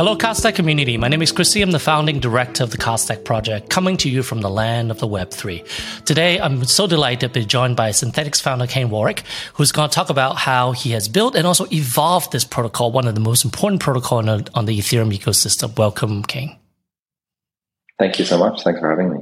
Hello, Cardstack community. My name is Chris Tse. I'm the founding director of the Cardstack project, coming to you from the land of the Web3. Today, I'm so delighted to be joined by Synthetix founder Kain Warwick, who's going to talk about how he has built and also evolved this protocol, one of the most important protocols on, on the Ethereum ecosystem. Welcome, Kain. Thank you so much. Thanks for having me.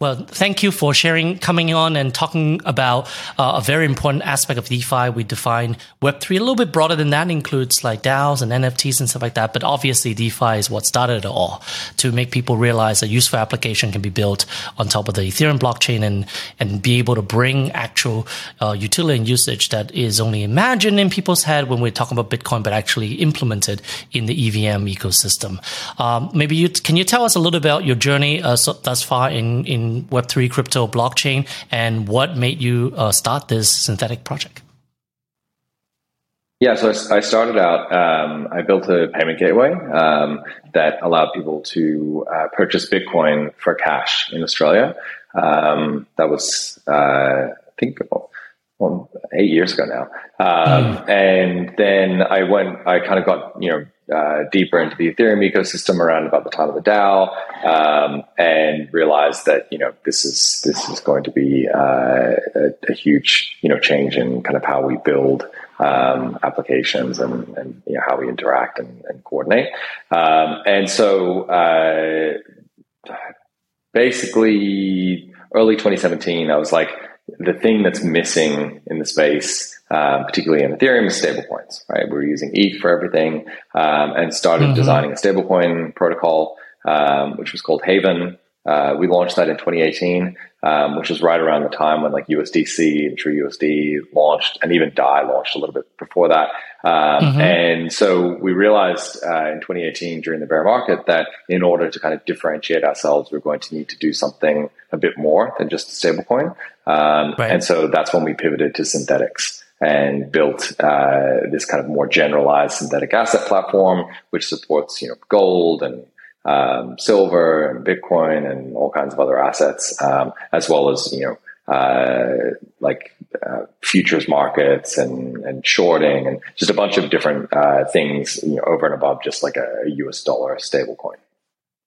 Well, thank you for sharing, coming on and talking about uh, a very important aspect of DeFi. We define Web3 a little bit broader than that, includes like DAOs and NFTs and stuff like that. But obviously, DeFi is what started it all to make people realize a useful application can be built on top of the Ethereum blockchain and, and be able to bring actual uh, utility and usage that is only imagined in people's head when we're talking about Bitcoin, but actually implemented in the EVM ecosystem. Um, maybe you can you tell us a little about your journey uh, so, thus far in, in Web3 crypto blockchain and what made you uh, start this synthetic project? Yeah, so I started out, um, I built a payment gateway um, that allowed people to uh, purchase Bitcoin for cash in Australia. Um, that was, uh, I think, well, eight years ago now. Mm. And then I went, I kind of got, you know, uh, deeper into the Ethereum ecosystem around about the time of the DAO, um, and realized that you know this is this is going to be uh, a, a, huge you know change in kind of how we build um, applications and, and you know, how we interact and, and coordinate. Um, and so uh, basically, early 2017, I was like, the thing that's missing in the space um, particularly in Ethereum, stablecoins, right? We are using ETH for everything um, and started mm-hmm. designing a stablecoin protocol, um, which was called Havven. Uh, we launched that in 2018, um, which was right around the time when like USDC and TrueUSD launched, and even Dai launched a little bit before that. Um, mm-hmm. And so we realized uh, in 2018 during the bear market that in order to kind of differentiate ourselves, we're going to need to do something a bit more than just a stablecoin. Um, right. And so that's when we pivoted to Synthetix and built uh, this kind of more generalized synthetic asset platform, which supports you know gold and um, silver and Bitcoin and all kinds of other assets, um, as well as you know uh, like uh, futures markets and and shorting and just a bunch of different uh, things you know over and above just like a, U.S. dollar stablecoin.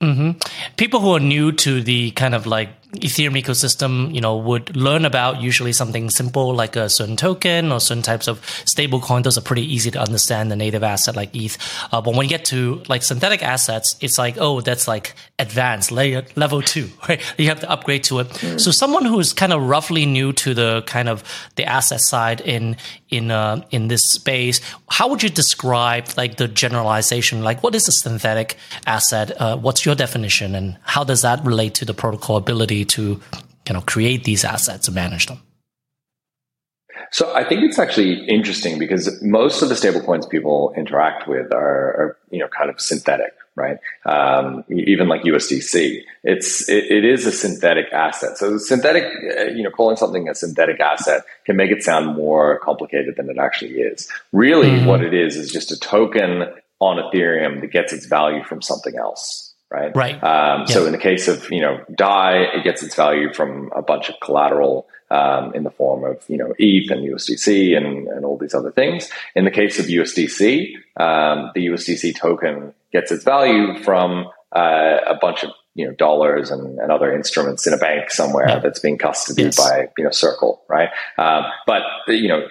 Mm-hmm. People who are new to the kind of like Ethereum ecosystem, you know, would learn about usually something simple like a certain token or certain types of stable coin. Those are pretty easy to understand the native asset like ETH. Uh, but when you get to like synthetic assets, it's like, oh, that's like advanced layer level two, right? You have to upgrade to it. Mm. So someone who is kind of roughly new to the kind of the asset side in in uh, in this space, how would you describe like the generalization? Like, what is a synthetic asset? Uh, what's your definition, and how does that relate to the protocol ability? To you know create these assets and manage them? So I think it's actually interesting because most of the stablecoins people interact with are, are, you know kind of synthetic, right? Um, even like USDC, it's it, it is a synthetic asset. So synthetic, uh, you know, calling something a synthetic asset can make it sound more complicated than it actually is. Really, mm-hmm. what it is is just a token on Ethereum that gets its value from something else right? Right. Um. So in the case of you know Dai, it gets its value from a bunch of collateral um, in the form of you know ETH and USDC and, and all these other things. In the case of USDC, um, the USDC token gets its value from uh, a bunch of you know dollars and, and other instruments in a bank somewhere yeah. that's being custodied yes. by you know Circle, right? Um, but you know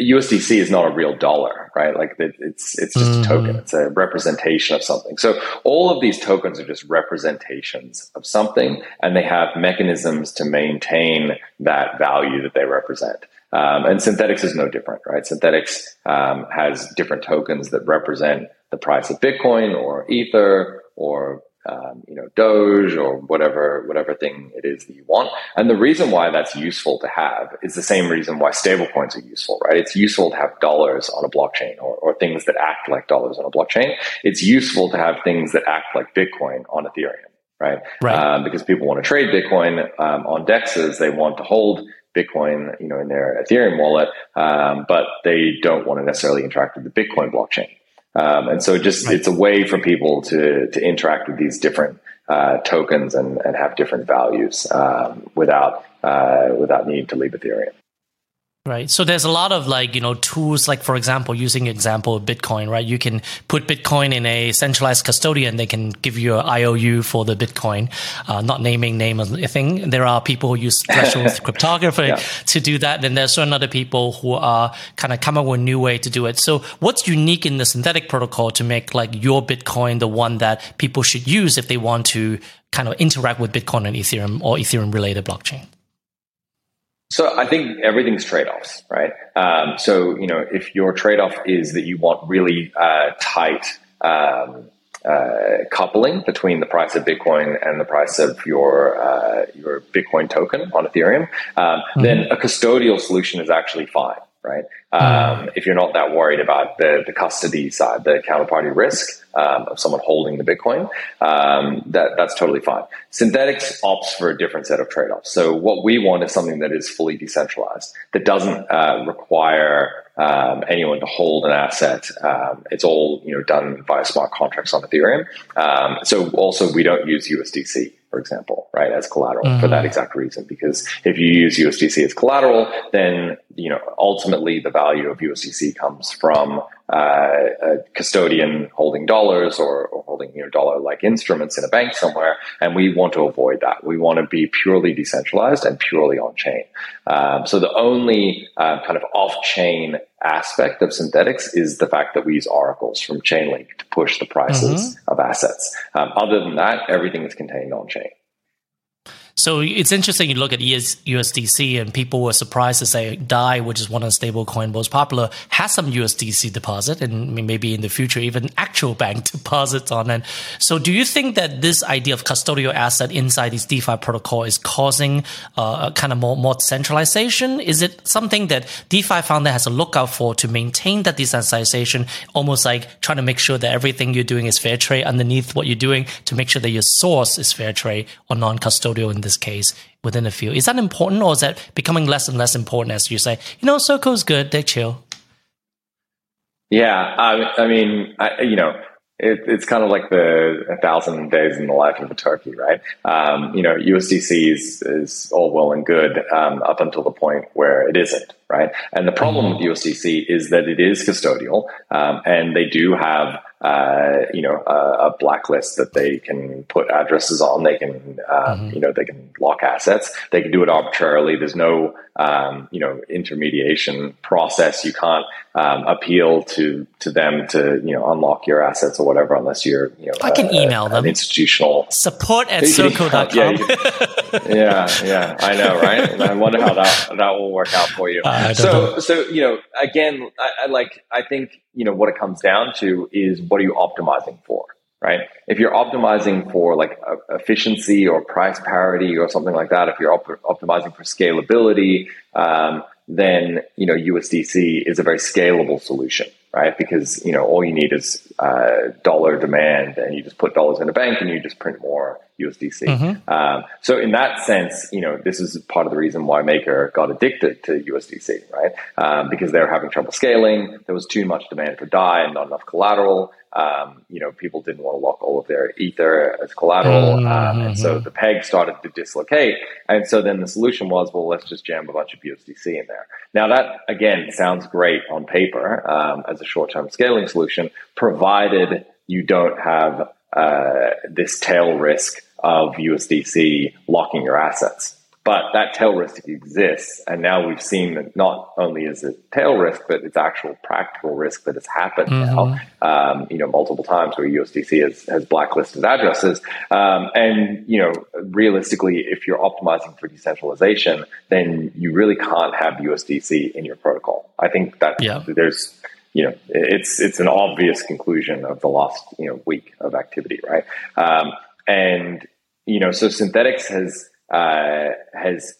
USDC is not a real dollar, right? Like it, it's it's just mm-hmm. a token. It's a representation of something. So all of these tokens are just representations of something, and they have mechanisms to maintain that value that they represent. Um, and Synthetix is no different, right? Synthetix um, has different tokens that represent the price of Bitcoin or Ether or um, you know, Doge or whatever, whatever thing it is that you want. And the reason why that's useful to have is the same reason why stablecoins are useful, right? It's useful to have dollars on a blockchain or, or things that act like dollars on a blockchain. It's useful to have things that act like Bitcoin on Ethereum, right? Right. Um, because people want to trade Bitcoin um, on dexes. They want to hold Bitcoin, you know, in their Ethereum wallet, um, but they don't want to necessarily interact with the Bitcoin blockchain. Um, and so just right. it's a way for people to to interact with these different uh, tokens and, and have different values um, without uh, without needing to leave Ethereum. Right. So there's a lot of like, you know, tools, like for example, using example of Bitcoin, right? You can put Bitcoin in a centralized custodian. They can give you an IOU for the Bitcoin, uh, not naming name of the thing. There are people who use threshold cryptography yeah. to do that. And there's certain other people who are kind of come up with a new way to do it. So what's unique in the synthetic protocol to make like your Bitcoin the one that people should use if they want to kind of interact with Bitcoin and Ethereum or Ethereum related blockchain? So I think everything's trade-offs, right? Um, so you know, if your trade-off is that you want really uh, tight um, uh, coupling between the price of Bitcoin and the price of your uh, your Bitcoin token on Ethereum, um, mm-hmm. then a custodial solution is actually fine, right? Um, if you're not that worried about the, the custody side, the counterparty risk um, of someone holding the Bitcoin, um, that, that's totally fine. Synthetix opts for a different set of trade offs. So, what we want is something that is fully decentralized, that doesn't uh, require um, anyone to hold an asset. Um, it's all you know done via smart contracts on Ethereum. Um, so, also, we don't use USDC for example, right, as collateral mm-hmm. for that mm-hmm. exact reason. Because if you use USDC as collateral, then you know ultimately the value of USDC comes from uh, a custodian holding dollars or, or holding you know dollar-like instruments in a bank somewhere, and we want to avoid that. We want to be purely decentralized and purely on-chain. Um, so the only uh, kind of off-chain aspect of Synthetix is the fact that we use oracles from Chainlink to push the prices mm-hmm. of assets. Um, other than that, everything is contained on chain. So it's interesting. You look at USDC, and people were surprised to say DAI, which is one of the stable coin most popular, has some USDC deposit, and maybe in the future even actual bank deposits on it. So, do you think that this idea of custodial asset inside these DeFi protocol is causing uh, a kind of more more centralization? Is it something that DeFi founder has to look out for to maintain that decentralization, almost like trying to make sure that everything you're doing is fair trade underneath what you're doing to make sure that your source is fair trade or non-custodial this case within the field. Is that important or is that becoming less and less important as you say, you know, Circle's good, they chill? Yeah, I, I mean, I, you know, it, it's kind of like the a thousand days in the life of a turkey, right? Um, you know, USDC is, is all well and good um, up until the point where it isn't, right? And the problem mm-hmm. with USDC is that it is custodial, um, and they do have uh, you know, a, a, blacklist that they can put addresses on. They can, uh, mm-hmm. you know, they can lock assets. They can do it arbitrarily. There's no, um, you know, intermediation process. You can't um, appeal to to them to, you know, unlock your assets or whatever, unless you're, you know, I can a, email them institutional support at circle.com. Yeah, yeah, yeah, I know, right? And I wonder how that that will work out for you. Uh, so, know. so you know, again, I, I like. I think you know, what it comes down to is what are you optimizing for, right? If you're optimizing for like efficiency or price parity or something like that, if you're op- optimizing for scalability, um, then, you know, USDC is a very scalable solution right? Because you know all you need is uh, dollar demand, and you just put dollars in a bank, and you just print more USDC. Mm-hmm. Um, so in that sense, you know this is part of the reason why Maker got addicted to USDC, right? Um, because they were having trouble scaling. There was too much demand for DAI and not enough collateral. Um, you know, people didn't want to lock all of their ether as collateral, mm-hmm. um, and so the peg started to dislocate. And so then the solution was, well, let's just jam a bunch of USDC in there. Now that again sounds great on paper um, as a short-term scaling solution, provided you don't have uh, this tail risk of USDC locking your assets. But that tail risk exists. And now we've seen that not only is it tail risk, but it's actual practical risk that has happened mm-hmm. now, um, you know, multiple times where USDC has, has blacklisted addresses. Um, and, you know, realistically, if you're optimizing for decentralization, then you really can't have USDC in your protocol. I think that yeah. there's, you know, it's, it's an obvious conclusion of the last, you know, week of activity, right? Um, and, you know, so Synthetix has, uh, has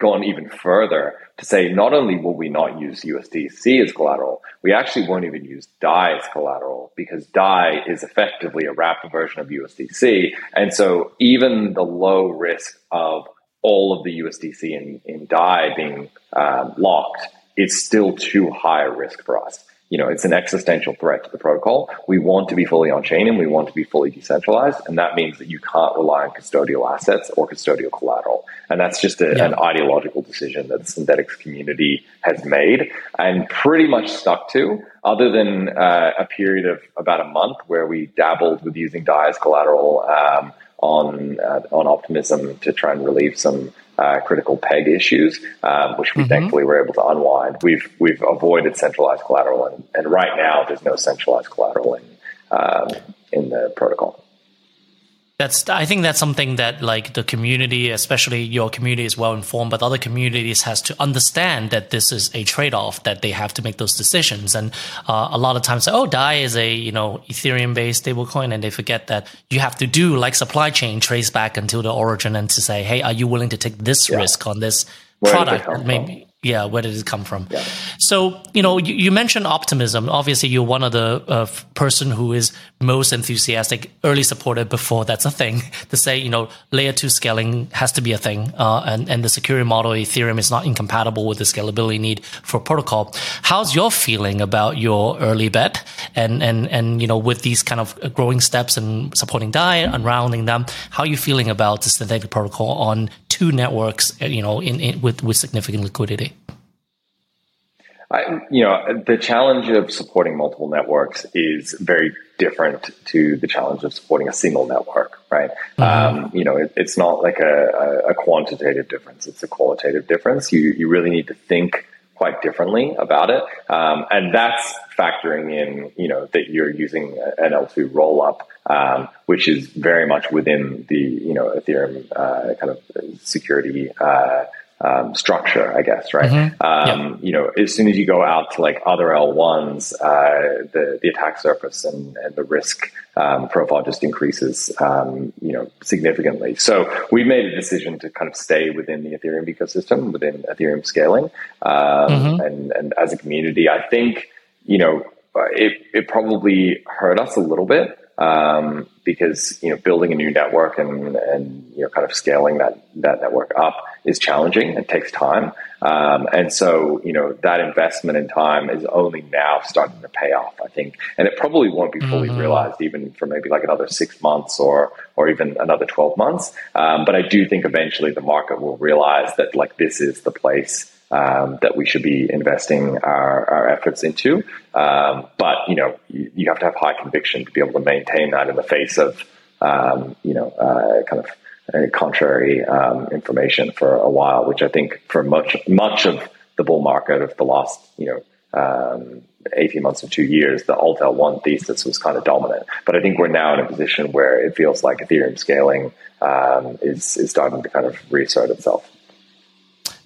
gone even further to say not only will we not use USDC as collateral, we actually won't even use DAI as collateral because DAI is effectively a wrapped version of USDC. And so even the low risk of all of the USDC in, in DAI being um, locked is still too high a risk for us you know, it's an existential threat to the protocol. We want to be fully on chain and we want to be fully decentralized. And that means that you can't rely on custodial assets or custodial collateral. And that's just a, yeah. an ideological decision that the Synthetix community has made and pretty much stuck to, other than uh, a period of about a month where we dabbled with using DAI as collateral um, on, uh, on Optimism to try and relieve some uh, critical peg issues, um, which we mm-hmm. thankfully were able to unwind. We've we've avoided centralized collateral, and, and right now there's no centralized collateral in um, in the protocol that's i think that's something that like the community especially your community is well informed but other communities has to understand that this is a trade-off that they have to make those decisions. And uh, a lot of times oh dai is a you know ethereum based stablecoin and they forget that you have to do like supply chain trace back until the origin and to say hey are you willing to take this yeah. risk on this Where product? maybe yeah, where did it come from? Yeah. So, you know, you, you, mentioned optimism. Obviously, you're one of the uh, person who is most enthusiastic, early supported before that's a thing to say, you know, layer two scaling has to be a thing. Uh, and, and the security model Ethereum is not incompatible with the scalability need for protocol. How's your feeling about your early bet? And, and, and, you know, with these kind of growing steps and supporting DAI, unrounding them, how are you feeling about the synthetic protocol on two networks, uh, you know, in, in with, with significant liquidity? I, you know, the challenge of supporting multiple networks is very different to the challenge of supporting a single network, right? Mm-hmm. Um, you know, it, it's not like a, a, quantitative difference; it's a qualitative difference. You you really need to think quite differently about it, um, and that's factoring in, you know, that you're using an L2 rollup, um, which is very much within the you know Ethereum uh, kind of security. Uh, um, structure, I guess, right? Mm-hmm. Um, You know, as soon as you go out to like other L1s, uh, the, the attack surface and, and the risk um, profile just increases, um, you know, significantly. So we made a decision to kind of stay within the Ethereum ecosystem, within Ethereum scaling. Um, mm-hmm. and, and as a community, I think, you know, it, it probably hurt us a little bit um, because you know building a new network and and you know kind of scaling that that network up is challenging. It takes time, um, and so you know that investment in time is only now starting to pay off. I think, and it probably won't be fully mm-hmm. realized even for maybe like another six months or or even another twelve months. Um, but I do think eventually the market will realize that like this is the place um, that we should be investing our, our efforts into. Um, but you know, you, you, have to have high conviction to be able to maintain that in the face of um, you know uh, kind of uh, contrary um, information for a while, which I think for much much of the bull market of the last you know. Um, 18 months or two years, the Alt L1 thesis was kind of dominant. But I think we're now in a position where it feels like Ethereum scaling um, is, is starting to kind of reassert itself.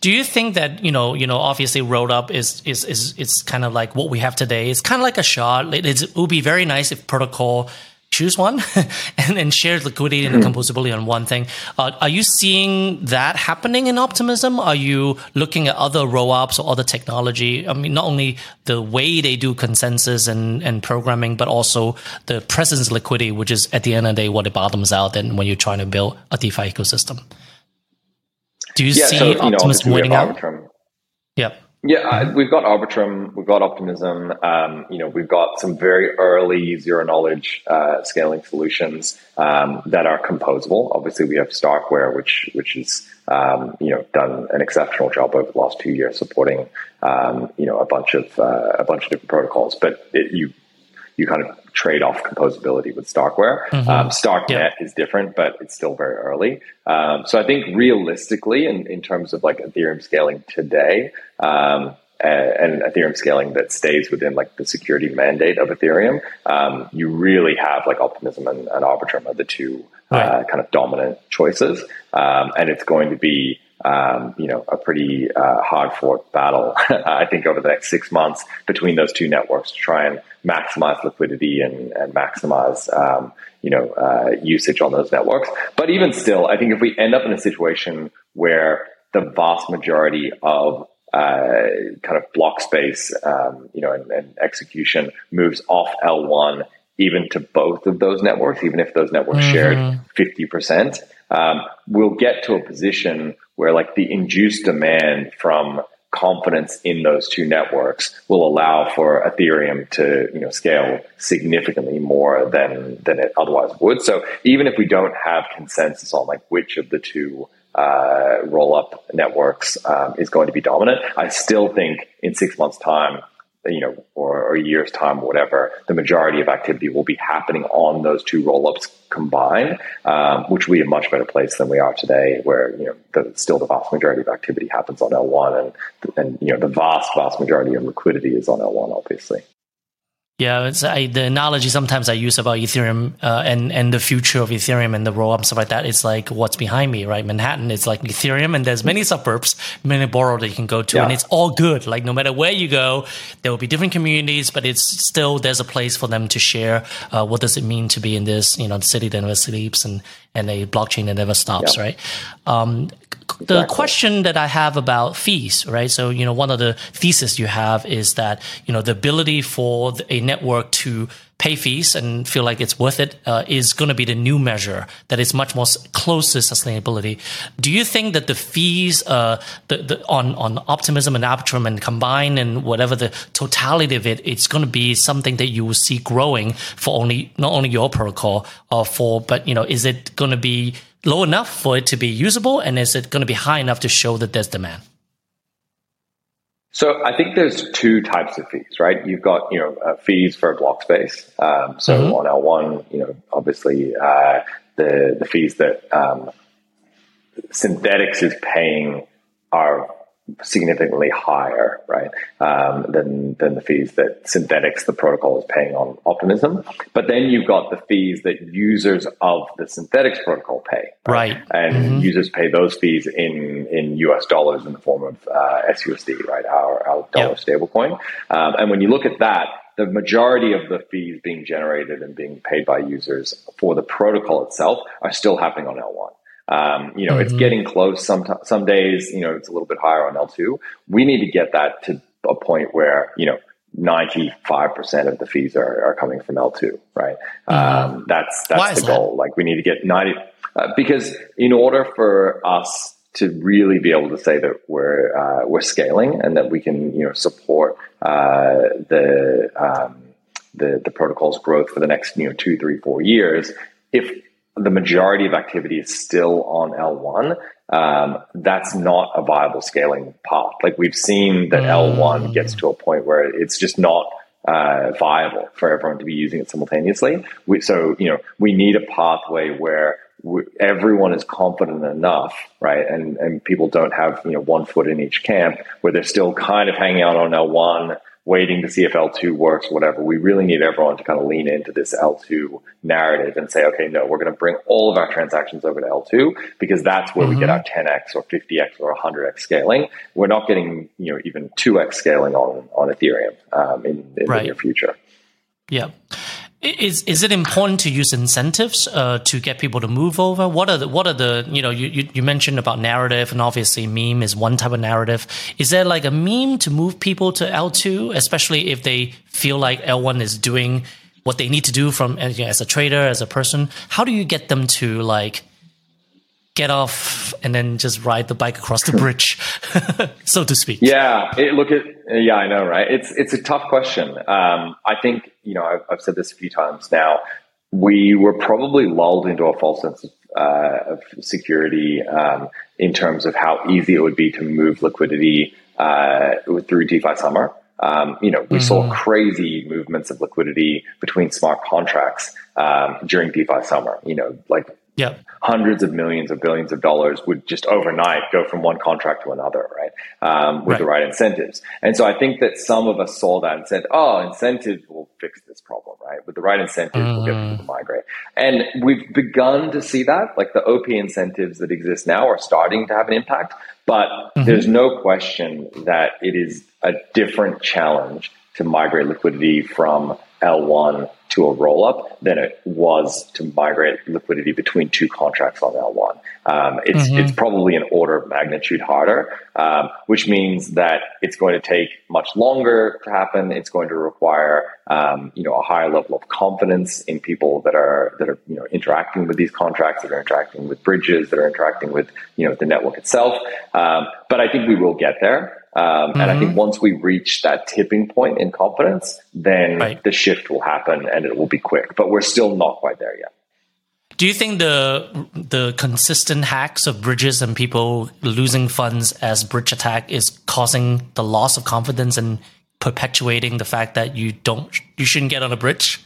Do you think that you know, you know, obviously rollup is is is it's kind of like what we have today. It's kind of like a shard. It, it would be very nice if protocol choose one and then share liquidity and mm-hmm. composability on one thing. Uh, are you seeing that happening in Optimism? Are you looking at other rollups or other technology? I mean, not only the way they do consensus and, and programming, but also the presence liquidity, which is at the end of the day what it bottoms out and when you're trying to build a DeFi ecosystem. Do you yeah, see so, Optimus know, winning out? Arbitrum. Yep. Yeah, uh, we've got Arbitrum, we've got Optimism. Um, you know, we've got some very early zero knowledge uh, scaling solutions um, that are composable. Obviously, we have Starkware, which which is um, you know done an exceptional job over the last two years supporting um, you know a bunch of uh, a bunch of different protocols. But it, you you kind of trade off composability with Starkware. Mm-hmm. Um, StarkNet yeah. is different, but it's still very early. Um, so I think realistically, in, in terms of like Ethereum scaling today, um, and Ethereum scaling that stays within like the security mandate of Ethereum, um, you really have like Optimism and, and Arbitrum are the two right. uh, kind of dominant choices, um, and it's going to be um, you know, a pretty uh, hard fought battle, I think, over the next six months between those two networks to try and maximize liquidity and, and maximize, um, you know, uh, usage on those networks. But even still, I think if we end up in a situation where the vast majority of uh, kind of block space, um, you know, and, and execution moves off L1 even to both of those networks, even if those networks mm-hmm. shared 50%, um, we'll get to a position where like the induced demand from confidence in those two networks will allow for Ethereum to you know scale significantly more than than it otherwise would. So even if we don't have consensus on like which of the two uh, roll up networks um, is going to be dominant, I still think in six months' time you know, or, or, a year's time or whatever, the majority of activity will be happening on those two rollups combined, um, which will be a much better place than we are today, where you know the, still the vast majority of activity happens on L1, and and you know the vast vast majority of liquidity is on L1, obviously. Yeah, it's I, the analogy sometimes I use about Ethereum uh, and and the future of Ethereum and the roll up stuff like that. It's like what's behind me, right? Manhattan is like Ethereum, and there's many suburbs, many borough that you can go to, yeah. and it's all good. Like no matter where you go, there will be different communities, but it's still there's a place for them to share. Uh, what does it mean to be in this, you know, city that never sleeps and and a blockchain that never stops, yeah. right? Um, the exactly. question that I have about fees, right? So, you know, one of the theses you have is that, you know, the ability for a network to pay fees and feel like it's worth it uh, is going to be the new measure that is much more close to sustainability. Do you think that the fees uh, the, the, on on optimism and arbitrum and combine and whatever the totality of it, it's going to be something that you will see growing for only not only your protocol uh, for, but you know, is it going to be low enough for it to be usable, and is it going to be high enough to show that there's demand? So I think there's two types of fees, right? You've got you know uh, fees for block space. Um, so mm-hmm. on L1, you know, obviously uh, the the fees that um, Synthetix is paying are significantly higher, right, um, than than the fees that Synthetix, the protocol, is paying on Optimism. But then you've got the fees that users of the Synthetix protocol pay, right, right. and mm-hmm. users pay those fees in in US dollars in the form of uh, SUSD, right, our, our dollar yep. stablecoin. Um, and when you look at that, the majority of the fees being generated and being paid by users for the protocol itself are still happening on L1. Um, you know, mm-hmm. it's getting close. Some some days, you know, it's a little bit higher on L2. We need to get that to a point where you know 95% of the fees are, are coming from L2, right? Mm-hmm. Um, that's that's the goal. That? Like we need to get 90 uh, because in order for us to really be able to say that we're uh, we're scaling and that we can you know support uh, the um, the the protocol's growth for the next you know two three four years if the majority of activity is still on L1, um, that's not a viable scaling path. Like we've seen that mm. L1 gets to a point where it's just not uh, viable for everyone to be using it simultaneously. We, so, you know, we need a pathway where we, everyone is confident enough, right? And, and people don't have, you know, one foot in each camp where they're still kind of hanging out on L1 waiting to see if L2 works, whatever. We really need everyone to kind of lean into this L2 narrative and say, okay, no, we're going to bring all of our transactions over to L2 because that's where mm-hmm. we get mm-hmm. our 10x or 50x or 100x scaling. We're not getting, you know, even 2x scaling on, on Ethereum um, in, in right. the near future. Yeah. Is is it important to use incentives uh, to get people to move over? What are the what are the you know you, you mentioned about narrative and obviously meme is one type of narrative. Is there like a meme to move people to L two, especially if they feel like L one is doing what they need to do from as a trader as a person? How do you get them to like get off and then just ride the bike across the bridge, so to speak? Yeah, it, look at yeah, I know, right? It's it's a tough question. Um, I think you know I've, I've, said this a few times now. We were probably lulled into a false sense of, uh, of security um, in terms of how easy it would be to move liquidity uh, through DeFi summer. Um, you know, we mm-hmm. saw crazy movements of liquidity between smart contracts um, during DeFi summer. You know, like yeah. hundreds of millions of billions of dollars would just overnight go from one contract to another, right? Um, with right. the right incentives. And so I think that some of us saw that and said, oh, incentives will fix this problem, right? With the right incentives, mm. we'll get people to migrate. And we've begun to see that. Like the OP incentives that exist now are starting to have an impact, but mm-hmm. there's no question that it is a different challenge to migrate liquidity from L1 to a roll up than it was to migrate liquidity between two contracts on L1. Um, it's, mm-hmm. it's probably an order of magnitude harder, um, which means that it's going to take much longer to happen. It's going to require, um, you know, a higher level of confidence in people that are, that are, you know, interacting with these contracts, that are interacting with bridges, that are interacting with, you know, the network itself. Um, but I think we will get there. Um, mm-hmm. And I think mm-hmm. once we reach that tipping point in confidence, then right. the shift will happen and it will be quick. But we're still not quite there yet. Do you think the the consistent hacks of bridges and people losing funds as bridge attack is causing the loss of confidence and perpetuating the fact that you don't you shouldn't get on a bridge?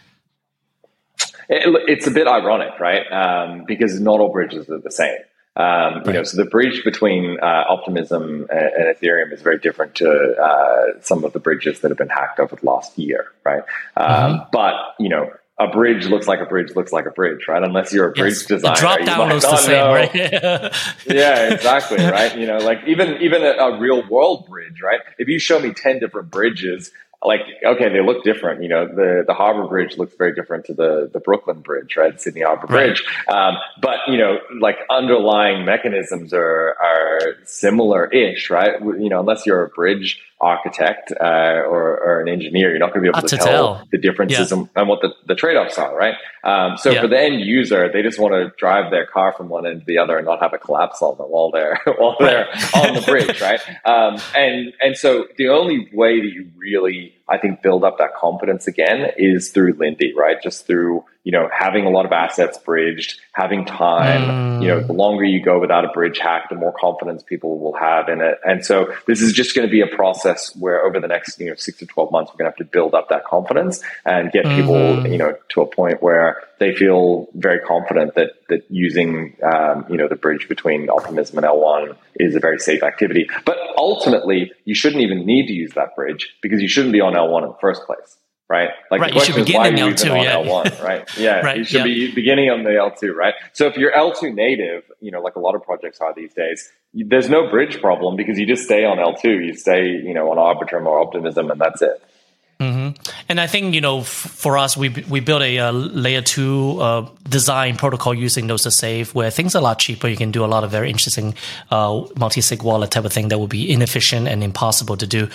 It, it's a bit ironic, right? Um, because not all bridges are the same. Um, you know, so the bridge between uh, Optimism and, and, Ethereum is very different to uh, some of the bridges that have been hacked over the last year, right? Um, mm-hmm. But you know, a bridge looks like a bridge looks like a bridge, right? Unless you're a bridge yes. designer, the drop down looks the same, right? yeah, exactly, right? You know, like even even a, a, real world bridge, right? If you show me ten different bridges, like okay, they look different. You know, the the Harbor Bridge looks very different to the the Brooklyn Bridge, right? Sydney Harbor right. Bridge. Um, but you know, like underlying mechanisms are are similar ish, right? You know, unless you're a bridge architect uh, or, or, an engineer, you're not going to be able to, to tell, tell, the differences yeah. and, and, what the, the trade offs are, right? Um, so yeah. for the end user, they just want to drive their car from one end to the other and not have a collapse on them while they're while they're on the bridge, right? Um, and and so the only way that you really I think build up that confidence again is through Lindy, right? Just through you know, having a lot of assets bridged, having time, mm. you know, the longer you go without a bridge hack, the more confidence people will have in it. And so this is just going to be a process where over the next, you know, six to 12 months, we're going to have to build up that confidence and get mm-hmm. people, you know, to a point where they feel very confident that, that using, um, you know, the bridge between optimism and L1 is a very safe activity. But ultimately, you shouldn't even need to use that bridge because you shouldn't be on L1 in the first place right? Like right, question is why in L2, yeah. L1, right? Yeah, right, you should yeah. be beginning on the L2, right? So if you're L2 native, you know, like a lot of projects are these days, there's no bridge problem because you just stay on L2, you stay, you know, on Arbitrum or Optimism, and that's it. Mm-hmm. And I think you know, f- for us, we we built a, uh, layer two uh, design protocol using those to save, where things are a lot cheaper. You can do a lot of very interesting uh, multi-sig wallet type of thing that would be inefficient and impossible to do.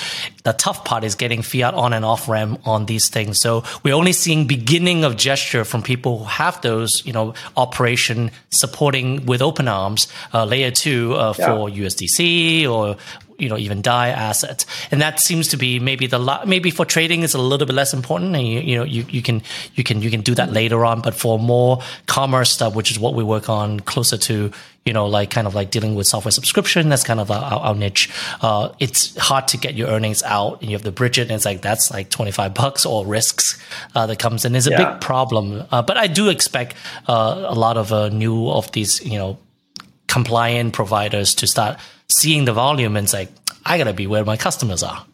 The tough part is getting fiat on and off ramp on these things. So we're only seeing beginning of gesture from people who have those, you know, operation supporting with open arms uh, layer two uh, yeah. for USDC or you know even DAI assets and that seems to be maybe the maybe for trading is a little bit less important and you, you know you, you can you can you can do that later on. But for more commerce stuff which is what we work on closer to you know like kind of like dealing with software subscription that's kind of our, our niche. Uh, it's hard to get your earnings out and you have to bridge it and it's like that's like 25 bucks or risks uh, that comes in. Is a yeah. big problem uh, but i do expect uh, a lot of uh, new of these you know compliant providers to start seeing the volume and say, I got to be where my customers are.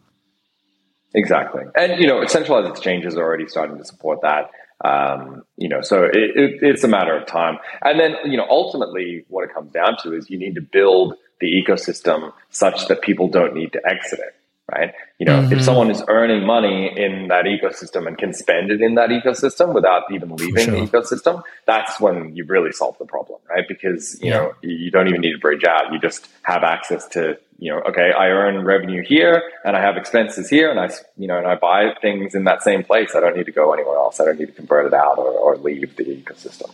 Exactly. And, you know, centralized exchanges are already starting to support that. Um, you know, so it, it, it's a matter of time. And then, you know, ultimately what it comes down to is you need to build the ecosystem such that people don't need to exit it right? You know, mm-hmm. if someone is earning money in that ecosystem and can spend it in that ecosystem without even leaving sure. the ecosystem, that's when you really solve the problem, right? Because, you yeah. know, you don't even need to bridge out. You just have access to, you know, okay, I earn revenue here and I have expenses here and I, you know, and I buy things in that same place. I don't need to go anywhere else. I don't need to convert it out or, or leave the ecosystem.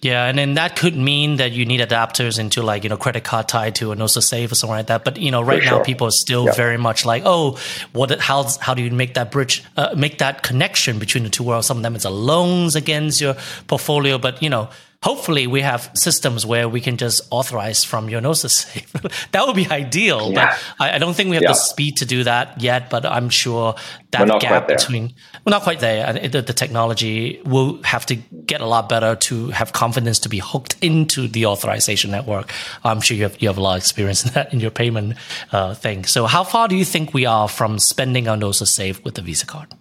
Yeah, and then that could mean that you need adapters into like you know credit card tied to a Gnosis Safe or something like that. But you know, right now people are still yeah. very much like, oh, what? How how do you make that bridge, uh, make that connection between the two worlds? Some of them it's a loans against your portfolio, but you know, hopefully we have systems where we can just authorize from your Gnosis Safe. that would be ideal, yeah. but I, I, don't think we have yeah. the speed to do that yet. But I'm sure that gap between we're not quite there. The, the, technology will have to get a lot better to have confidence to be hooked into the authorization network. I'm sure you have you have a lot of experience in that in your payment uh, thing. So how far do you think we are from spending on Gnosis Safe with the Visa card?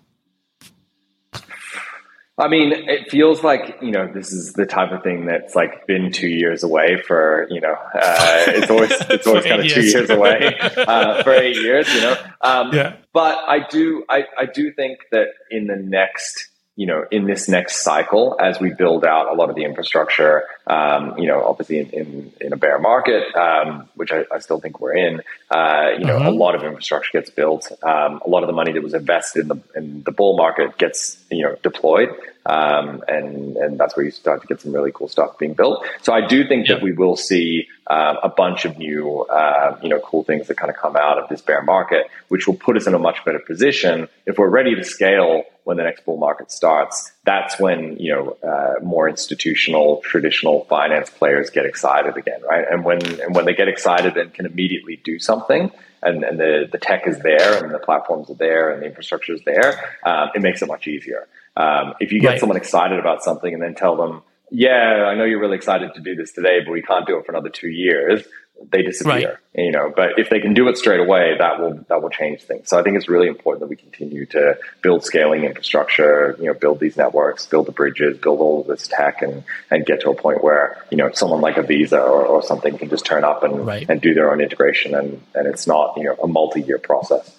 I mean, it feels like you know this is the type of thing that's like been two years away for you know uh, it's always it's always kind of years. two years away uh, for eight years, you know. Um, yeah. But I do I, I do think that in the next you know, in this next cycle, as we build out a lot of the infrastructure, um, you know, obviously in, in, in a bear market, um, which I, I, still think we're in, uh, you know, mm-hmm. a lot of infrastructure gets built. Um, a lot of the money that was invested in the in the bull market gets you know deployed, um, and and that's where you start to get some really cool stuff being built. So I do think that we will see um, a bunch of new, uh, you know, cool things that kind of come out of this bear market, which will put us in a much better position if we're ready to scale when the next bull market starts. That's when you know uh, more institutional, traditional finance players get excited again, right? And when and when they get excited and can immediately do something, and, and the the tech is there, and the platforms are there, and the infrastructure is there, um, it makes it much easier. Um, if you get right. someone excited about something and then tell them yeah, I know you're really excited to do this today, but we can't do it for another two years. They disappear, right. you know. But if they can do it straight away, that will that will change things. So I think it's really important that we continue to build scaling infrastructure, you know, build these networks, build the bridges, build all of this tech, and and get to a point where you know someone like a Visa or, or something can just turn up and right. and do their own integration, and and it's not you know a multi year process.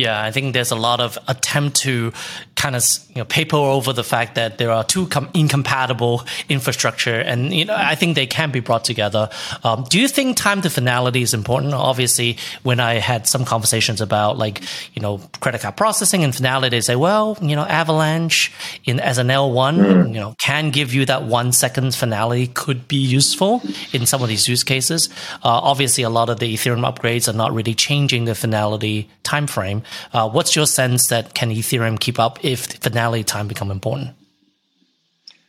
Yeah, I think there's a lot of attempt to kind of you know paper over the fact that there are two com- incompatible infrastructure, and you know I think they can be brought together. Um, do you think time to finality is important? Obviously, when I had some conversations about like you know credit card processing and finality, they say, well, you know, Avalanche in as an L one, mm. you know, can give you that one second finality could be useful in some of these use cases. Uh, obviously, a lot of the Ethereum upgrades are not really changing the finality time frame. Uh, what's your sense that can Ethereum keep up if finality time become important?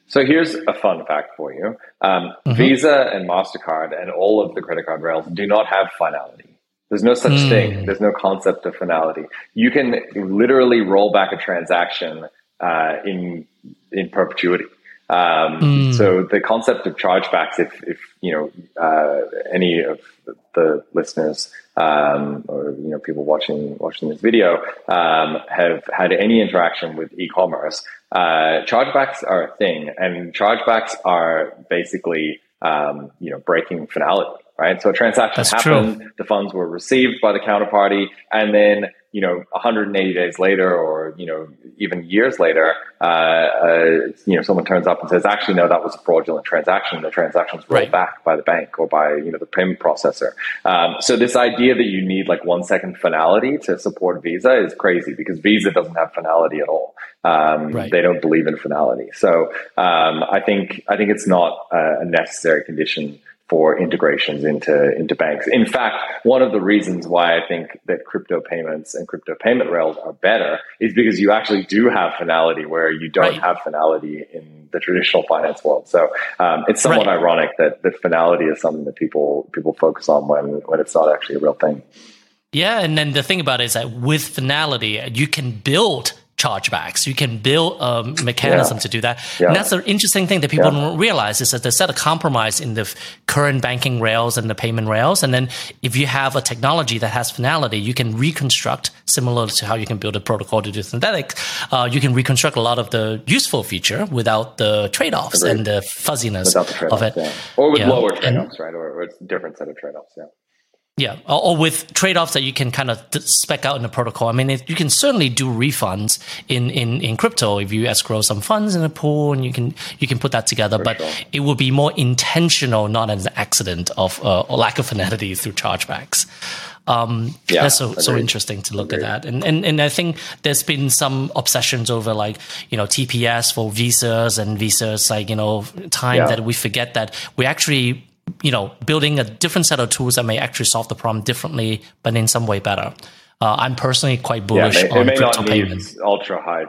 So here's a fun fact for you. Um, mm-hmm. Visa and MasterCard and all of the credit card rails do not have finality. There's no such mm. thing. There's no concept of finality. You can literally roll back a transaction uh, in in perpetuity. Um, mm. So the concept of chargebacks, if, if you know uh, any of the listeners um, or you know people watching watching this video um, have had any interaction with e-commerce, uh, chargebacks are a thing, and chargebacks are basically um, you know breaking finality. Right, so a transaction That's happened, true. the funds were received by the counterparty, and then you know 180 days later or you know even years later uh, uh, you know someone turns up and says actually no that was a fraudulent transaction the transaction was rolled right. back by the bank or by you know the payment processor um, so this idea that you need like one second finality to support visa is crazy because visa doesn't have finality at all um, right. they don't believe in finality so um, i think i think it's not a necessary condition for integrations into into banks. In fact, one of the reasons why I think that crypto payments and crypto payment rails are better is because you actually do have finality where you don't right. have finality in the traditional finance world. So um, it's somewhat right. ironic that that finality is something that people people focus on when when it's not actually a real thing. Yeah, and then the thing about it is that with finality, you can build chargebacks. You can build a mechanism yeah. to do that. Yeah. And that's the interesting thing that people yeah. don't realize is that there's set a compromise in the current banking rails and the payment rails. And then if you have a technology that has finality, you can reconstruct similar to how you can build a protocol to do synthetic. Uh, you can reconstruct a lot of the useful feature without the trade-offs Agreed. and the fuzziness the of it. Or with lower trade-offs, right? Or, or it's a different set of trade-offs. Yeah. Yeah, or, or, with trade-offs that you can kind of spec out in the protocol. I mean, it, you can certainly do refunds in, in, in crypto if you escrow some funds in a pool, and you can you can put that together. For but sure. it would be more intentional, not an accident of uh, or lack of finality through chargebacks. Um, yeah, that's so, so interesting to look agreed. at that. And, and, and I think there's been some obsessions over like, you know, TPS for visas and visas, like, you know, time yeah. that we forget that we actually you know, building a different set of tools that may actually solve the problem differently, but in some way better. Uh, I'm personally quite bullish yeah, on may crypto payments. Ultra high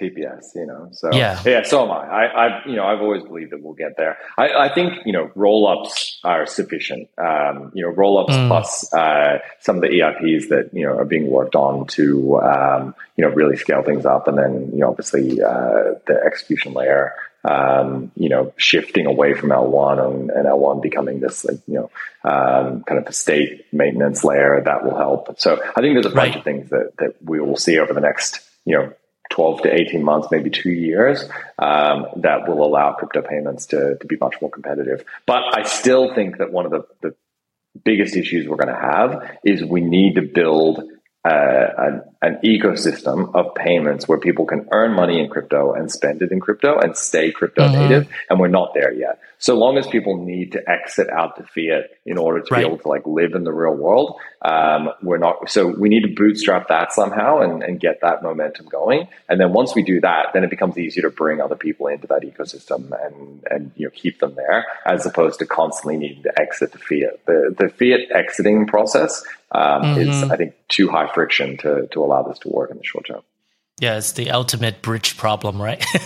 TPS, you know. So yeah, yeah. So am I. I, I, you know, I've always believed that we'll get there. I, I think you know, roll ups are sufficient. Um, you know, roll ups mm. plus uh, some of the EIPs that you know are being worked on to um, you know really scale things up, and then you know, obviously uh, the execution layer um, you know, shifting away from L1 and, and L1 becoming this, like, you know, um, kind of a state maintenance layer that will help. So I think there's a bunch right. of things that, that we will see over the next, you know, 12 to 18 months, maybe two years, um, that will allow crypto payments to, to be much more competitive. But I still think that one of the, the biggest issues we're going to have is we need to build an, an, ecosystem of payments where people can earn money in crypto and spend it in crypto and stay crypto mm-hmm. native. And we're not there yet. So long as people need to exit out to fiat in order to right. be able to like live in the real world, um, we're not. So we need to bootstrap that somehow and, and get that momentum going. And then once we do that, then it becomes easier to bring other people into that ecosystem and and you know keep them there as opposed to constantly needing to exit to fiat. The the fiat exiting process um, mm-hmm. is I think too high friction to to allow this to work in the short term. Yeah, it's the ultimate bridge problem, right? it's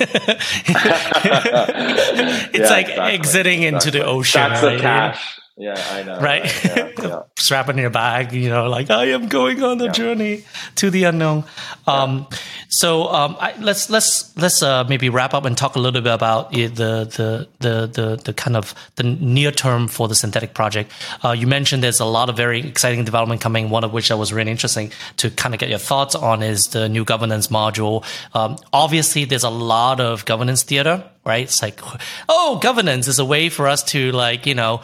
yeah, like exactly, exiting exactly. into the ocean. That's right? the cash. Yeah, I know. Right? Yeah, yeah. Strap in your bag, you know, like I am going on the yeah. journey to the unknown. Um, so um, I, let's let's let's uh, maybe wrap up and talk a little bit about the the the the, the kind of the near term for the synthetic project. Uh, you mentioned there's a lot of very exciting development coming. One of which that was really interesting to kind of get your thoughts on is the new governance module. Um, obviously, there's a lot of governance theater, right? It's like, oh, governance is a way for us to like you know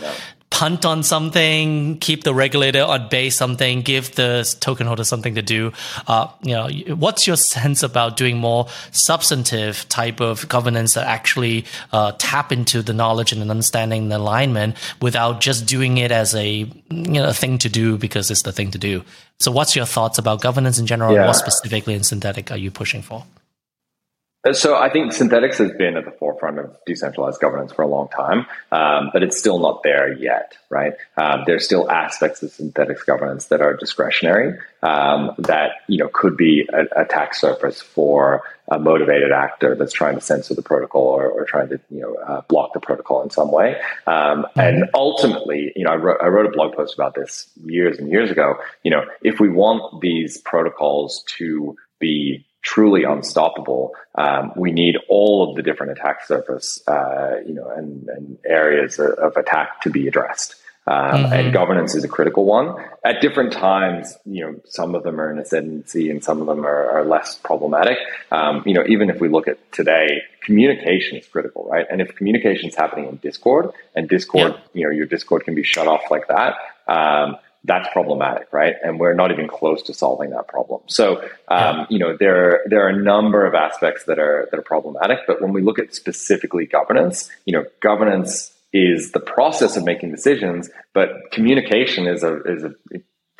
punt on something, keep the regulator on base something, give the token holder something to do. Uh, you know, what's your sense about doing more substantive type of governance that actually uh, tap into the knowledge and understanding and alignment without just doing it as a you know thing to do because it's the thing to do. So, what's your thoughts about governance in general? Yeah. What specifically in synthetic are you pushing for? Uh, so I think Synthetix has been at the forefront of decentralized governance for a long time, um, but it's still not there yet, right? Um, there's still aspects of Synthetix governance that are discretionary um, that you know could be a, tax surface for a motivated actor that's trying to censor the protocol or, or trying to you know uh, block the protocol in some way. Um, mm-hmm. And ultimately, you know, I wrote, I wrote a blog post about this years and years ago. You know, if we want these protocols to be truly unstoppable, um, we need all of the different attack surface, uh, you know, and, and areas of, of, attack to be addressed. Um, mm-hmm. And governance is a critical one. At different times, you know, some of them are in ascendancy and some of them are, are less problematic. Um, you know, even if we look at today, communication is critical, right? And if communication is happening in Discord and Discord, yep. you know, your Discord can be shut off like that. Um, that's problematic, right? And we're not even close to solving that problem. So, um, yeah. you know, there there are a number of aspects that are that are problematic. But when we look at specifically governance, you know, governance is the process of making decisions, but communication is a is a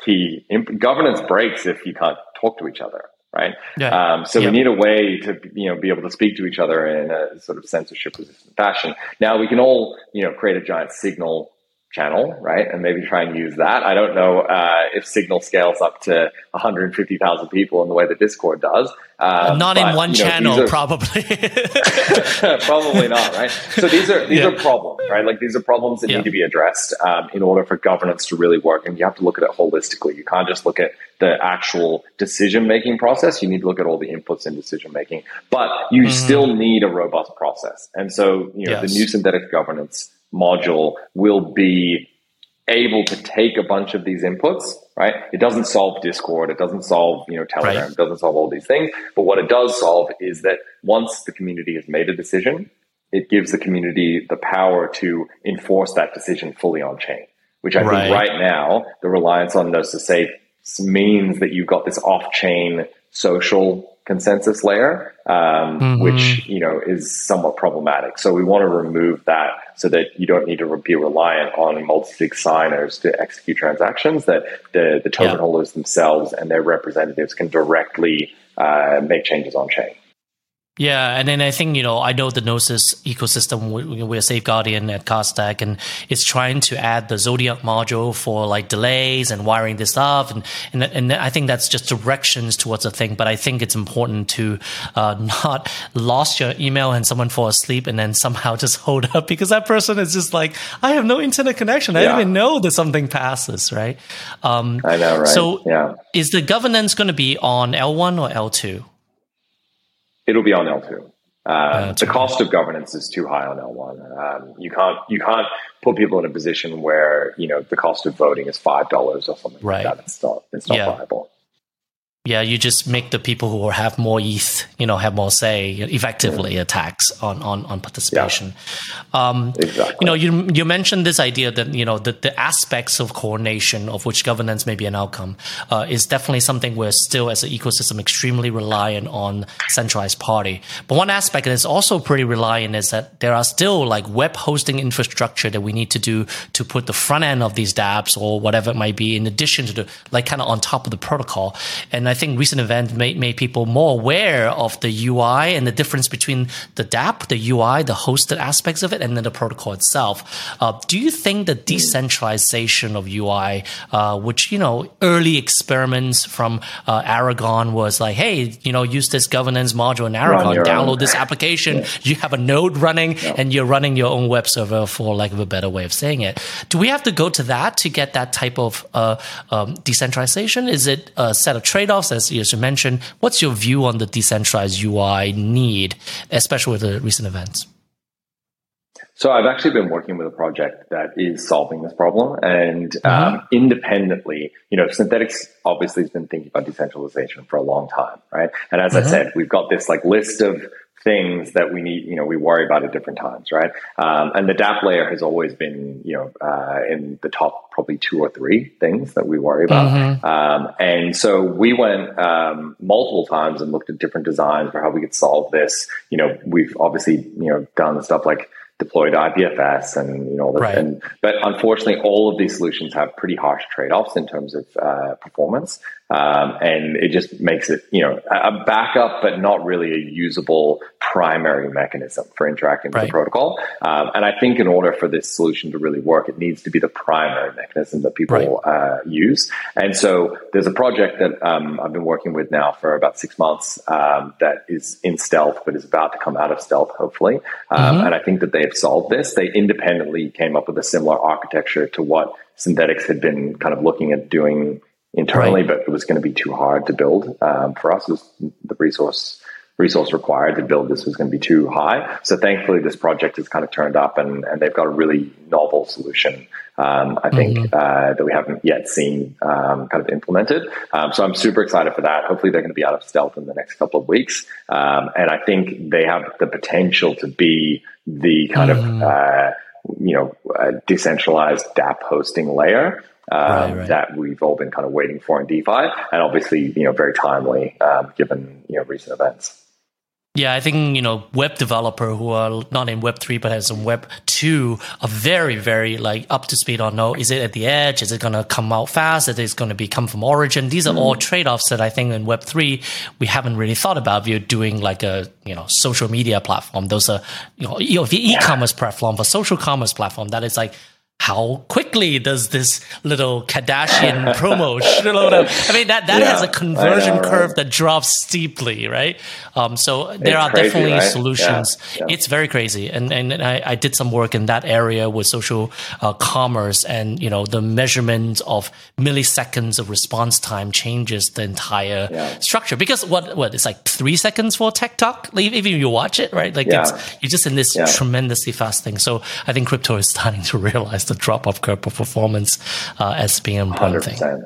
key. Governance breaks if you can't talk to each other, right? Yeah. Um, so we need a way to you know be able to speak to each other in a sort of censorship resistant fashion. Now we can all you know create a giant signal channel, right? And maybe try and use that. I don't know uh, if Signal scales up to 150,000 people in the way that Discord does. Um, not but, in one you know, channel, are, probably. probably not, right? So these are these yeah. are problems, right? Like these are problems that yeah. need to be addressed um, in order for governance to really work. And you have to look at it holistically. You can't just look at the actual decision making process. You need to look at all the inputs in decision making. But you mm-hmm. still need a robust process. And so, you know, yes. the new synthetic governance module will be able to take a bunch of these inputs, right? It doesn't solve Discord, it doesn't solve, you know, Telegram, right. it doesn't solve all these things. But what it does solve is that once the community has made a decision, it gives the community the power to enforce that decision fully on chain. Which I right. think right now, the reliance on Gnosis Safe means that you've got this off chain social consensus layer, um, mm-hmm. which you know is somewhat problematic. So we want to remove that so that you don't need to be reliant on multi-sig signers to execute transactions. That the the token yeah. holders themselves and their representatives can directly uh, make changes on chain. Yeah, and then I think you know I know the Gnosis ecosystem. We're Safeguardian at Cardstack, and it's trying to add the Zodiac module for like delays and wiring this up, and and and I think that's just directions towards a thing. But I think it's important to uh, not lost your email and someone fall asleep and then somehow just hold up because that person is just like I have no internet connection. I yeah. didn't even know that something passes. Right. Um, I know. Right. So yeah. is the governance going to be on L one or L two? It'll be on L2. Uh, the cost of governance is too high on L1. Um, you can't you can't put people in a position where you know the cost of voting is five dollars or something right. like that. It's not it's not yeah. viable. Yeah, you just make the people who have more ETH, you know, have more say, effectively yeah. attacks on on on participation. Yeah. Um, exactly. You know, you you mentioned this idea that you know the, the aspects of coordination of which governance may be an outcome uh, is definitely something we're still as an ecosystem extremely reliant on centralized party. But one aspect that is also pretty reliant is that there are still like web hosting infrastructure that we need to do to put the front end of these dApps or whatever it might be in addition to the like kind of on top of the protocol and I think recent events made, made people more aware of the UI and the difference between the dApp, the UI, the hosted aspects of it, and then the protocol itself. Uh, do you think the decentralization of UI, uh, which, you know, early experiments from uh, Aragon was like, hey, you know, use this governance module in Aragon, download own. this application, yeah. you have a node running, yeah. and you're running your own web server, for lack of a better way of saying it. Do we have to go to that to get that type of uh, um, decentralization? Is it a set of trade offs? As you mentioned, what's your view on the decentralized UI need, especially with the recent events? So I've actually been working with a project that is solving this problem, and mm-hmm. um, independently, you know, Synthetix obviously has been thinking about decentralization for a long time, right? And as mm-hmm. I said, we've got this like list of things that we need, you know, we worry about at different times, right? Um, and the dApp layer has always been, you know, uh, in the top probably two or three things that we worry about. Mm-hmm. Um, and so we went um, multiple times and looked at different designs for how we could solve this. You know, we've obviously, you know, done stuff like deployed IPFS and you know, right. and, but unfortunately, all of these solutions have pretty harsh trade-offs in terms of uh, performance. Um, and it just makes it, you know, a backup, but not really a usable primary mechanism for interacting right. with the protocol. Um, and I think in order for this solution to really work, it needs to be the primary mechanism that people right. uh, use. And so there's a project that um, I've been working with now for about six months um, that is in stealth, but is about to come out of stealth, hopefully. Um, mm-hmm. And I think that they've solved this. They independently came up with a similar architecture to what Synthetix had been kind of looking at doing internally, right. but it was going to be too hard to build um, for us. Was the resource resource required to build this was going to be too high. So thankfully, this project has kind of turned up, and, and they've got a really novel solution. Um, I think mm-hmm. uh, that we haven't yet seen um, kind of implemented. Um, so I'm super excited for that. Hopefully, they're going to be out of stealth in the next couple of weeks, um, and I think they have the potential to be the kind mm-hmm. of uh, you know decentralized DApp hosting layer right, right. that we've all been kind of waiting for in DeFi, and obviously, you know, very timely um, given you know recent events. Yeah, I think you know web developer who are not in Web three but has some Web two are very very like up to speed on. No, is it at the edge? Is it going to come out fast? Is it going to be come from origin? These are mm. all trade offs that I think in Web three we haven't really thought about. If you're doing like a you know social media platform, those are you know the e-commerce yeah. platform, for social commerce platform that is like how quickly does this little Kardashian promo load up? I mean, that, that yeah, has a conversion know, curve right? that drops steeply, right? Um, so there it's are crazy, definitely right? solutions. Yeah, yeah. It's very crazy. And, and I, I, did some work in that area with social uh, commerce and, you know, the measurement of milliseconds of response time changes the entire structure because what, what, it's like three seconds for TikTok, even if you watch it, right? Like it's, you're just in this tremendously fast thing. So I think crypto is starting to realize the drop off curve of performance uh, as being an important 100%. thing.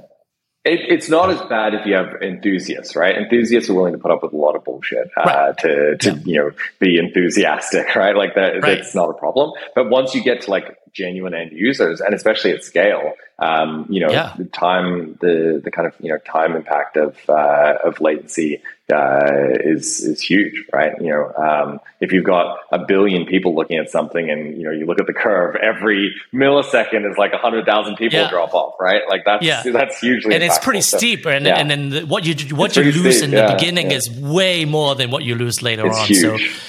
It, it's not as bad if you have enthusiasts, right? Enthusiasts are willing to put up with a lot of bullshit uh, right. to, to yeah. you know be enthusiastic, right? Like that, right. that's not a problem. But once you get to like genuine end users, and especially at scale, um, you know, yeah. the time, the the kind of you know time impact of uh, of latency uh, is is huge, right? You know, um, if you've got a billion people looking at something, and you know, you look at the curve, every millisecond is like a hundred thousand people yeah. drop off, right? Like that's yeah. that's hugely and it's pretty so, steep, and yeah. and then what you what it's you lose steep. in the beginning is way more than what you lose later it's on. Huge. So,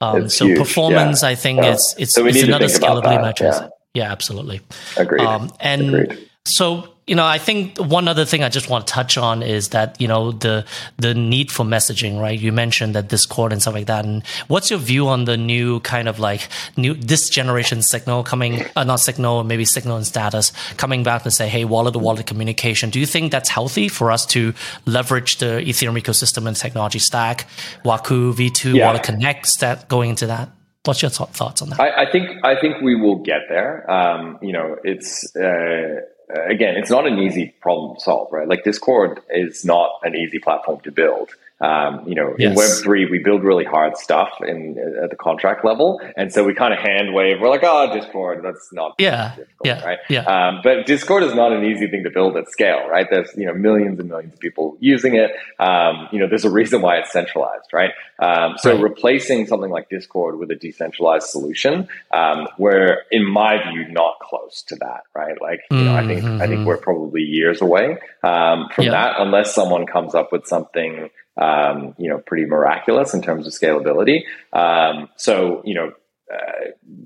um, so huge. performance, I think, is it's, so it's another scalability metric. Yeah. absolutely. Agreed. Um, and Agreed. So you know, I think one other thing I just want to touch on is that you know the the need for messaging, right? You mentioned that Discord and stuff like that. And what's your view on the new kind of like new this generation signal coming, uh, not signal, maybe signal and status coming back to say, hey, wallet to wallet communication. Do you think that's healthy for us to leverage the Ethereum ecosystem and technology stack, Waku V2 yeah. Wallet Connect, that going into that? What's your th- thoughts on that? I, I, think I think we will get there. Um, you know, it's. Uh, again, it's not an easy problem to solve, right? Like Discord is not an easy platform to build. Um, you know, yes. in Web three, we build really hard stuff in at the contract level, and so we kind of hand wave. We're like, "Oh, Discord, that's not yeah, yeah, right." Yeah. Um, but Discord is not an easy thing to build at scale, right? There's you know millions and millions of people using it. Um, you know, there's a reason why it's centralized, right? Um, so right. replacing something like Discord with a decentralized solution, um, we're in my view not close to that, right? Like, you mm-hmm. know, I think I think mm-hmm. we're probably years away um, from yeah. that, unless someone comes up with something um, you know, pretty miraculous in terms of scalability. Um, so, you know,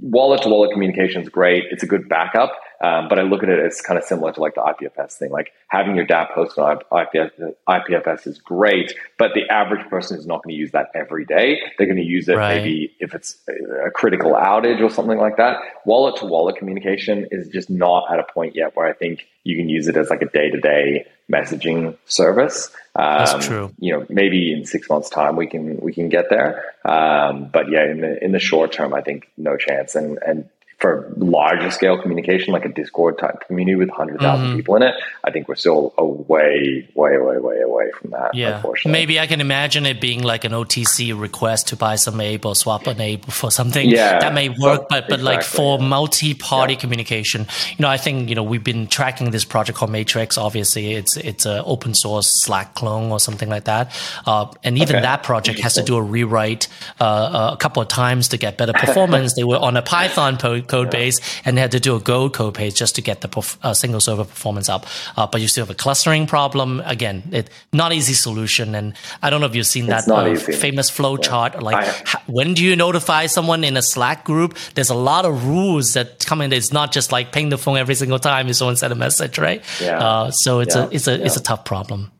wallet to wallet communication is great. It's a good backup. Um, but I look at it as kind of similar to like the IPFS thing. Like having your dApp host on IPFS, IPFS is great, but the average person is not going to use that every day. They're going to use it right. maybe if it's a critical outage or something like that. Wallet to wallet communication is just not at a point yet where I think you can use it as like a day to day messaging service. Um, That's true. You know, maybe in six months' time we can we can get there. Um, but yeah, in the in the short term, I think no chance. And and for larger scale communication, like a Discord type community with 100,000 mm-hmm. people in it, I think we're still a way, way, way, way away from that. Yeah. Maybe I can imagine it being like an OTC request to buy some ape or swap an ape for something. Yeah. That may work, but, but exactly, like for yeah. multi party yeah. communication, you know, I think, you know, we've been tracking this project called Matrix. Obviously, it's, it's an open source Slack clone or something like that. Uh, and even okay. that project has to do a rewrite uh, a couple of times to get better performance. they were on a Python po- code yeah. base and they had to do a Go code base just to get the perf- uh, single server performance up. Uh, but you still have a clustering problem. Again, it not easy solution. And I don't know if you've seen it's that uh, famous flow yeah. chart. Like, ha- when do you notify someone in a Slack group? There's a lot of rules that come in. It's not just like ping the phone every single time if someone sent a message, right? Yeah. Uh, so it's a it's a it's a tough problem.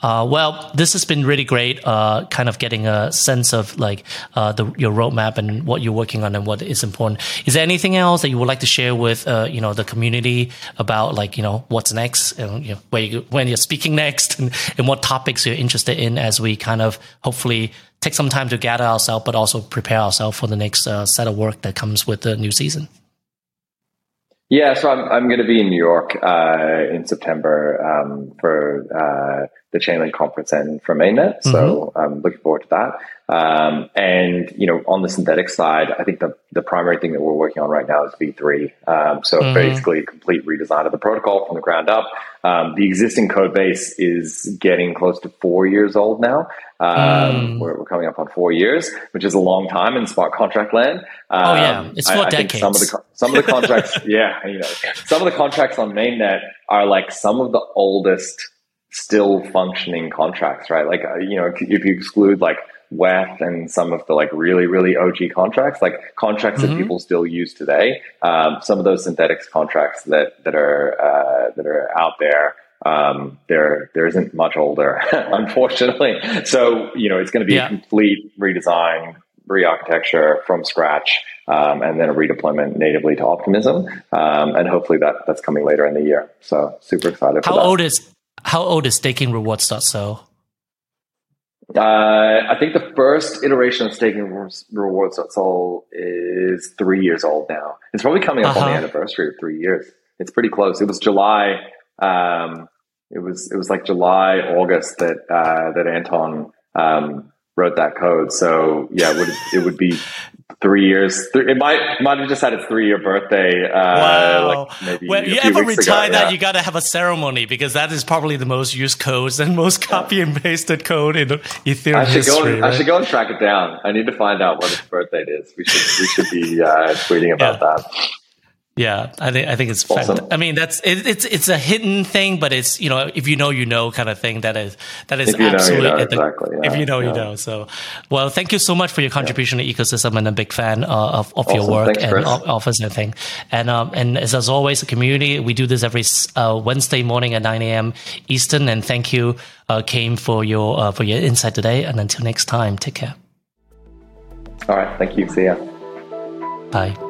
Uh, well, this has been really great. Uh, kind of getting a sense of like uh, the, your roadmap and what you're working on and what is important. Is there anything else that you would like to share with uh, you know the community about like you know what's next and you know, where you, when you're speaking next and, and what topics you're interested in as we kind of hopefully take some time to gather ourselves, but also prepare ourselves for the next uh, set of work that comes with the new season. Yeah, so I'm I'm going to be in New York uh, in September um, for uh, the Chainlink conference and for mainnet. Mm-hmm. So I'm looking forward to that. Um, and you know, on the synthetic side, I think the the primary thing that we're working on right now is V3. Um, so mm-hmm. basically, a complete redesign of the protocol from the ground up. Um, the existing code base is getting close to four years old now. Um, mm. we're, we're, coming up on four years, which is a long time in smart contract land. oh yeah, um, it's four I, decades. I some of the some of the contracts, yeah, you know, some of the contracts on mainnet are like some of the oldest still functioning contracts, right? Like, uh, you know, if you exclude like WETH and some of the like really, really OG contracts, like contracts mm-hmm. that people still use today, um, some of those Synthetix contracts that, that are, uh, that are out there, um, there, there isn't much older, unfortunately. So, you know, it's going to be yeah. a complete redesign, re-architecture from scratch. Um, and then a redeployment natively to Optimism, um, and hopefully that that's coming later in the year. So super excited. How old is how old is StakingRewards.sol? Uh, I think the first iteration of staking Rewards. Rewards.sol is three years old now. It's probably coming up uh-huh. on the uh-huh. anniversary of three years. It's pretty close. It was July. Um, it was it was like July August that uh, that Anton um, wrote that code. So yeah, it would it would be three years. It might might have just had its three year birthday. Uh, wow! Like maybe when you ever retire ago, that, yeah. you got to have a ceremony because that is probably the most used codes and most copy and pasted code in Ethereum I should history. Go and, right? I should go and track it down. I need to find out what its birthday is. We should we should be uh, tweeting about yeah. that. Yeah, I think I think it's. Awesome. I mean, that's it, it's it's a hidden thing, but it's you know if you know you know kind of thing that is that is absolutely know, you know, exactly, yeah, if you know yeah. you know. So, well, thank you so much for your contribution yeah. to ecosystem, and a big fan uh, of of awesome. your work Thanks, and office and thing. And um and as, as always, a community, we do this every uh, Wednesday morning at nine a.m. Eastern. And thank you, uh, for your uh, for your insight today. And until next time, take care. All right, thank you. See ya. Bye.